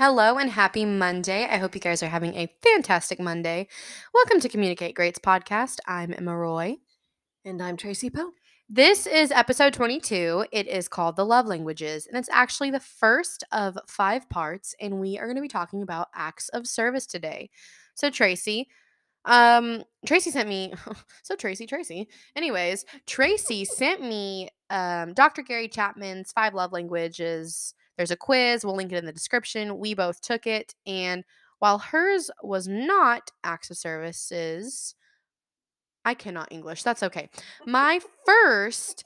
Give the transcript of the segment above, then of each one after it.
Hello and happy Monday. I hope you guys are having a fantastic Monday. Welcome to Communicate Greats podcast. I'm Emma Roy. And I'm Traci Poe. This is episode 22. It is called The Love Languages, and it's actually the first of five parts, and we are going to be talking about acts of service today. So, Traci, um, Traci sent me, so Traci, Traci. Anyways, Traci sent me um, Dr. Gary Chapman's Five Love Languages there's a quiz. We'll link it in the description. We both took it. And while hers was not acts of services, I cannot English. That's okay. My first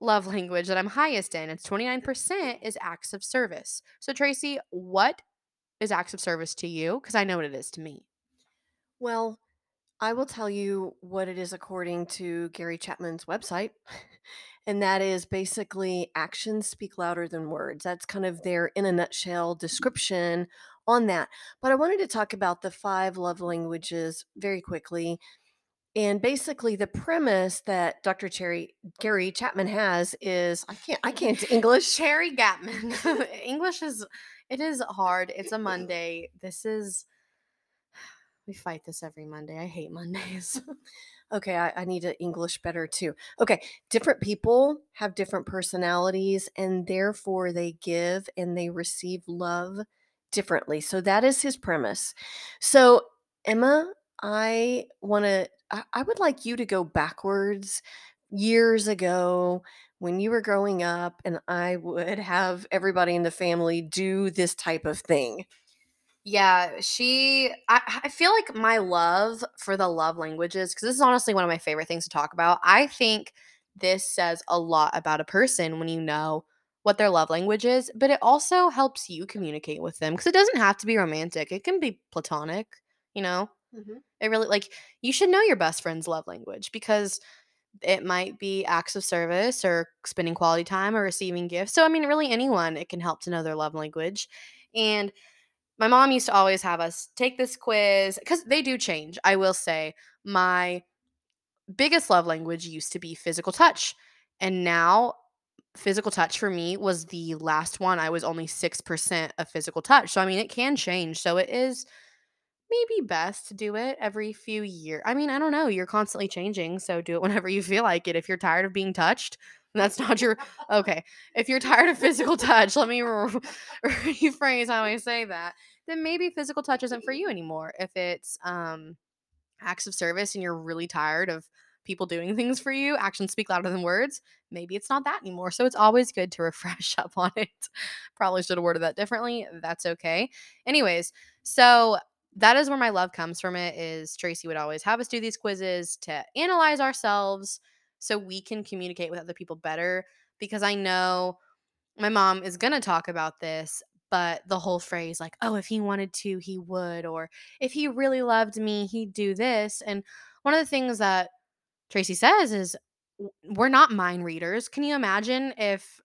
love language that I'm highest in, it's 29%, is acts of service. So, Traci, what is acts of service to you? Because I know what it is to me. Well, I will tell you what it is according to Gary Chapman's website. And that is basically actions speak louder than words. That's kind of their, in a nutshell, description on that. But I wanted to talk about the five love languages very quickly. And basically, the premise that Dr. Cherry Gary Chapman has is I can't I can't English. Cherry Gatman. English is it is hard. It's a Monday. This is we fight this every Monday. I hate Mondays. okay, I, I, need to English better too. Okay, different people have different personalities and therefore they give and they receive love differently. So that is his premise. So, Emma, I want to, I, I would like you to go backwards years ago when you were growing up and I would have everybody in the family do this type of thing. Yeah, she. I, I feel like my love for the love languages, because this is honestly one of my favorite things to talk about. I think this says a lot about a person when you know what their love language is, but it also helps you communicate with them because it doesn't have to be romantic. It can be platonic, you know? Mm-hmm. It really, like, you should know your best friend's love language because it might be acts of service or spending quality time or receiving gifts. So, I mean, really, anyone, it can help to know their love language. And my mom used to always have us take this quiz because they do change. I will say my biggest love language used to be physical touch. And now physical touch for me was the last one. I was only 6% of physical touch. So, I mean, it can change. So, it is maybe best to do it every few years. I mean, I don't know. You're constantly changing. So, do it whenever you feel like it. If you're tired of being touched, that's not your okay. If you're tired of physical touch, let me re- rephrase how I say that. Then maybe physical touch isn't for you anymore. If it's um acts of service and you're really tired of people doing things for you, actions speak louder than words, maybe it's not that anymore. So it's always good to refresh up on it. Probably should have worded that differently. That's okay. Anyways, so that is where my love comes from it is Traci would always have us do these quizzes to analyze ourselves so we can communicate with other people better because I know my mom is going to talk about this but the whole phrase like oh if he wanted to he would or if he really loved me he'd do this and one of the things that Traci says is we're not mind readers. Can you imagine if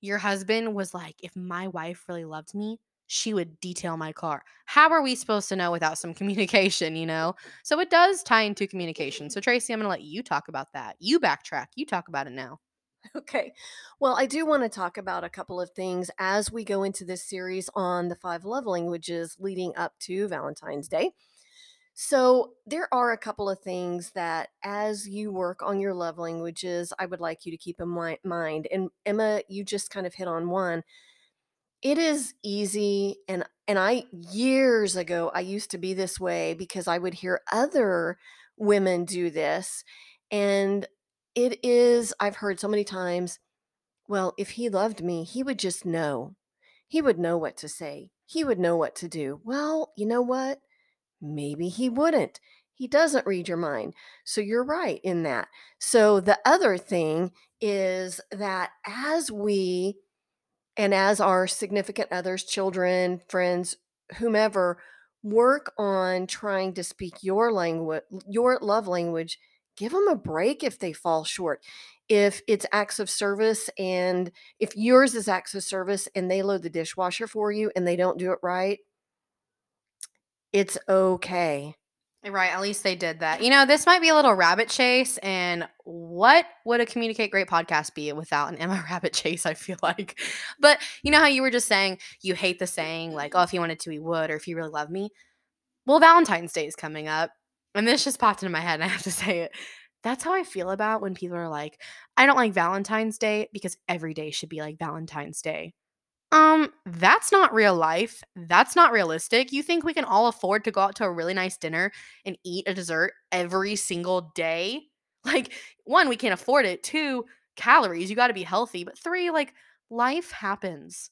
your husband was like if my wife really loved me she would detail my car. How are we supposed to know without some communication, you know? So it does tie into communication. So, Traci, I'm going to let you talk about that. You backtrack, you talk about it now. Okay. Well, I do want to talk about a couple of things as we go into this series on the five love languages leading up to Valentine's Day. So, there are a couple of things that as you work on your love languages, I would like you to keep in mind. And Emma, you just kind of hit on one it is easy and and I years ago I used to be this way because I would hear other women do this and it is I've heard so many times well if he loved me he would just know. He would know what to say. He would know what to do. Well you know what? Maybe he wouldn't. He doesn't read your mind. So you're right in that. So the other thing is that as we and as our significant others, children, friends, whomever, work on trying to speak your language, your love language, give them a break if they fall short. If it's acts of service and if yours is acts of service and they load the dishwasher for you and they don't do it right, it's okay. Right, at least they did that. You know, this might be a little rabbit chase, and what would a communicate great podcast be without an Emma rabbit chase? I feel like, but you know how you were just saying you hate the saying like, "Oh, if you wanted to, he would," or "If you really love me." Well, Valentine's Day is coming up, and this just popped into my head, and I have to say it. That's how I feel about when people are like, "I don't like Valentine's Day because every day should be like Valentine's Day." Um, that's not real life. That's not realistic. You think we can all afford to go out to a really nice dinner and eat a dessert every single day? Like, one, we can't afford it. Two, calories, you got to be healthy. But three, like, life happens.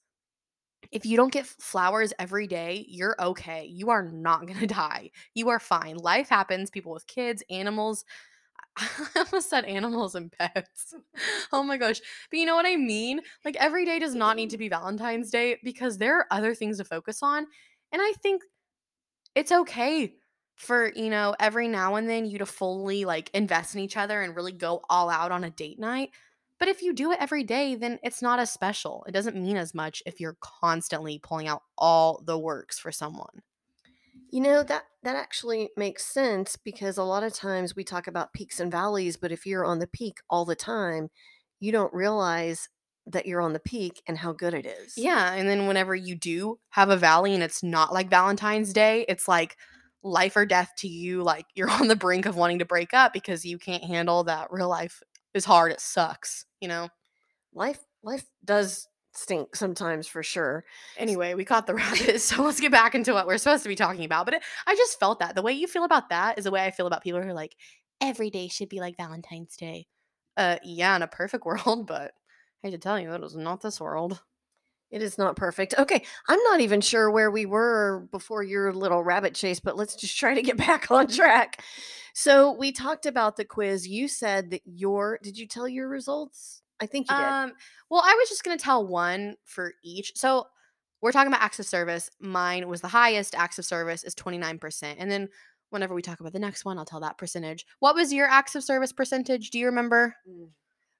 If you don't get flowers every day, you're okay. You are not going to die. You are fine. Life happens. People with kids, animals, I almost said animals and pets. Oh my gosh. But you know what I mean? Like every day does not need to mm-hmm. be Valentine's Day because there are other things to focus on. And I think it's okay for, you know, every now and then you to fully like invest in each other and really go all out on a date night. But if you do it every day, then it's not as special. It doesn't mean as much if you're constantly pulling out all the works for someone. You know, that that actually makes sense because a lot of times we talk about peaks and valleys, but if you're on the peak all the time, you don't realize that you're on the peak and how good it is. Yeah, and then whenever you do have a valley and it's not like Valentine's Day, it's like life or death to you. Like you're on the brink of wanting to break up because you can't handle that real life is hard. It sucks, you know? Life life does stink sometimes for sure. Anyway, we caught the rabbit, so let's get back into what we're supposed to be talking about. But it, I just felt that the way you feel about that is the way I feel about people who are like, every day should be like Valentine's Day. Uh, yeah, in a perfect world, but I hate to tell you, that is not this world. It is not perfect. Okay, I'm not even sure where we were before your little rabbit chase, but let's just try to get back on track. So, we talked about the quiz. You said that your did you tell your results? I think you did. Um, well, I was just gonna tell one for each. So we're talking about acts of service. Mine was the highest. Acts of service is 29%. And then whenever we talk about the next one, I'll tell that percentage. What was your acts of service percentage? Do you remember? Mm.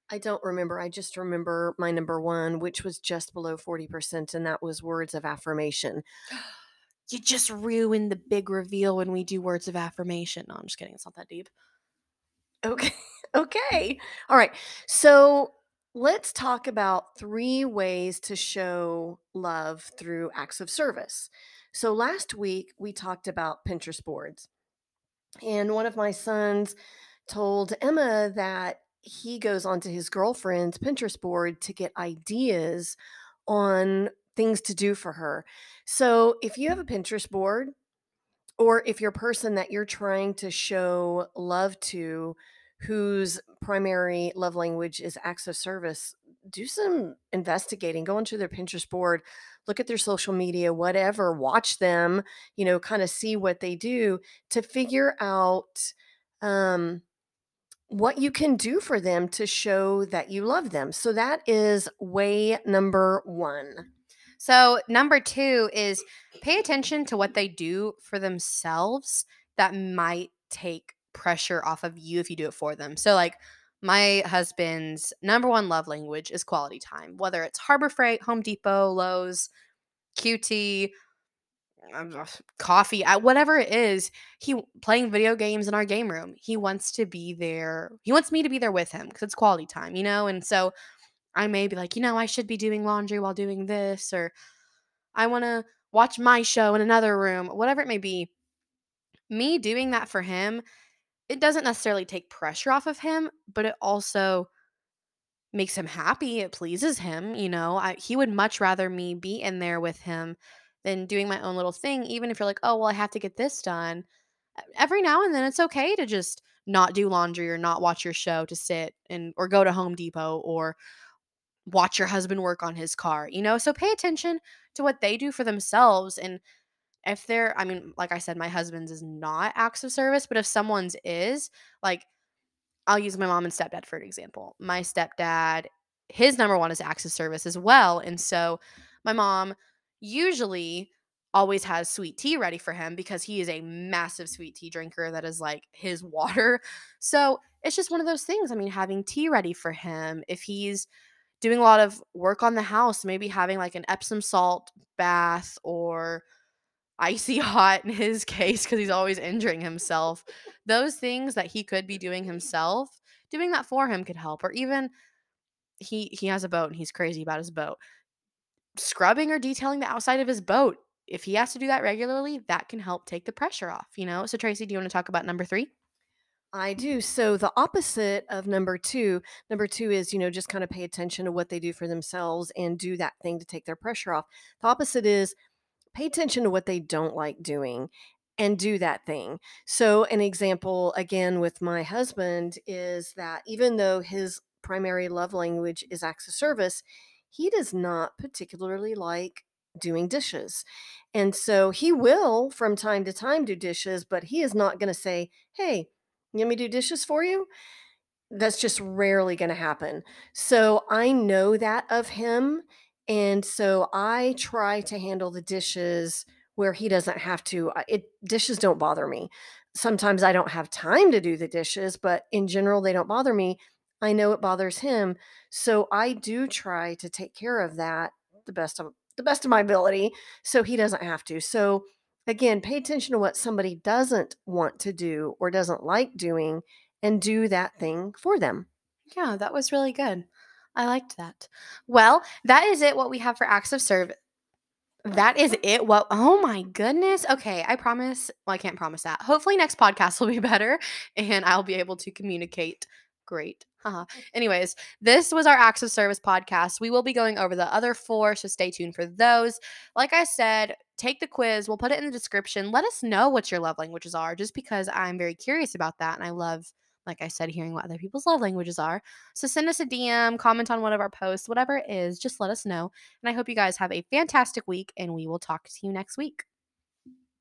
I don't remember. I just remember my number one, which was just below 40%, and that was words of affirmation. You just ruined the big reveal when we do words of affirmation. No, I'm just kidding. It's not that deep. Okay. Okay. All right. So let's talk about three ways to show love through acts of service. So last week we talked about Pinterest boards. And one of my sons told Emma that he goes onto his girlfriend's Pinterest board to get ideas on things to do for her. So if you have a Pinterest board, or if you're a person that you're trying to show love to, whose primary love language is acts of service, do some investigating. Go onto their Pinterest board, look at their social media, whatever, watch them, you know, kind of see what they do to figure out um, what you can do for them to show that you love them. So that is way number one. So, number two is pay attention to what they do for themselves that might take pressure off of you if you do it for them. So, like, my husband's number one love language is quality time, whether it's Harbor Freight, Home Depot, Lowe's, QT, Uh, coffee, whatever it is. He playing video games in our game room. He wants to be there. He wants me to be there with him because it's quality time, you know. And so I may be like, you know, I should be doing laundry while doing this, or I want to watch my show in another room, whatever it may be. Me doing that for him it doesn't necessarily take pressure off of him, but it also makes him happy. It pleases him, you know. I, he would much rather me be in there with him than doing my own little thing, even if you're like, oh, well, I have to get this done. Every now and then it's okay to just not do laundry or not watch your show to sit and or go to Home Depot or watch your husband work on his car, you know? So pay attention to what they do for themselves and if they're I mean, like I said, my husband's is not acts of service, but if someone's is, like I'll use my mom and stepdad for an example. My stepdad, his number one is acts of service as well. And so my mom usually always has sweet tea ready for him because he is a massive sweet tea drinker that is like his water. So it's just one of those things. I mean, having tea ready for him, if he's doing a lot of work on the house, maybe having like an Epsom salt bath or icy hot in his case because he's always injuring himself. Those things that he could be doing himself, doing that for him could help. Or even he he has a boat and he's crazy about his boat. Scrubbing or detailing the outside of his boat. If he has to do that regularly, that can help take the pressure off, you know? So Traci, do you want to talk about number 3? I do. So the opposite of number two, number two is, you know, just kind of pay attention to what they do for themselves and do that thing to take their pressure off. The opposite is pay attention to what they don't like doing and do that thing. So, an example again with my husband is that even though his primary love language is acts of service, he does not particularly like doing dishes. And so he will from time to time do dishes, but he is not going to say, Hey, want me to do dishes for you? That's just rarely gonna happen. So, I know that of him, and so I try to handle the dishes where he doesn't have to. It dishes don't bother me. Sometimes I don't have time to do the dishes, but in general, they don't bother me. I know it bothers him, so I do try to take care of that the best of the best of my ability so he doesn't have to. So, again, pay attention to what somebody doesn't want to do or doesn't like doing and do that thing for them. Yeah, that was really good. I liked that. Well, that is it what we have for acts of service. That is it. What? Oh my goodness. Okay, I promise. Well, I can't promise that. Hopefully, next podcast will be better and I'll be able to communicate great. Haha. Anyways, this was our acts of service podcast. We will be going over the other four, so stay tuned for those. Like I said, take the quiz. We'll put it in the description. Let us know what your love languages are, just because I'm very curious about that and I love like I said, hearing what other people's love languages are. So send us a DM, comment on one of our posts, whatever it is, just let us know. And I hope you guys have a fantastic week and we will talk to you next week.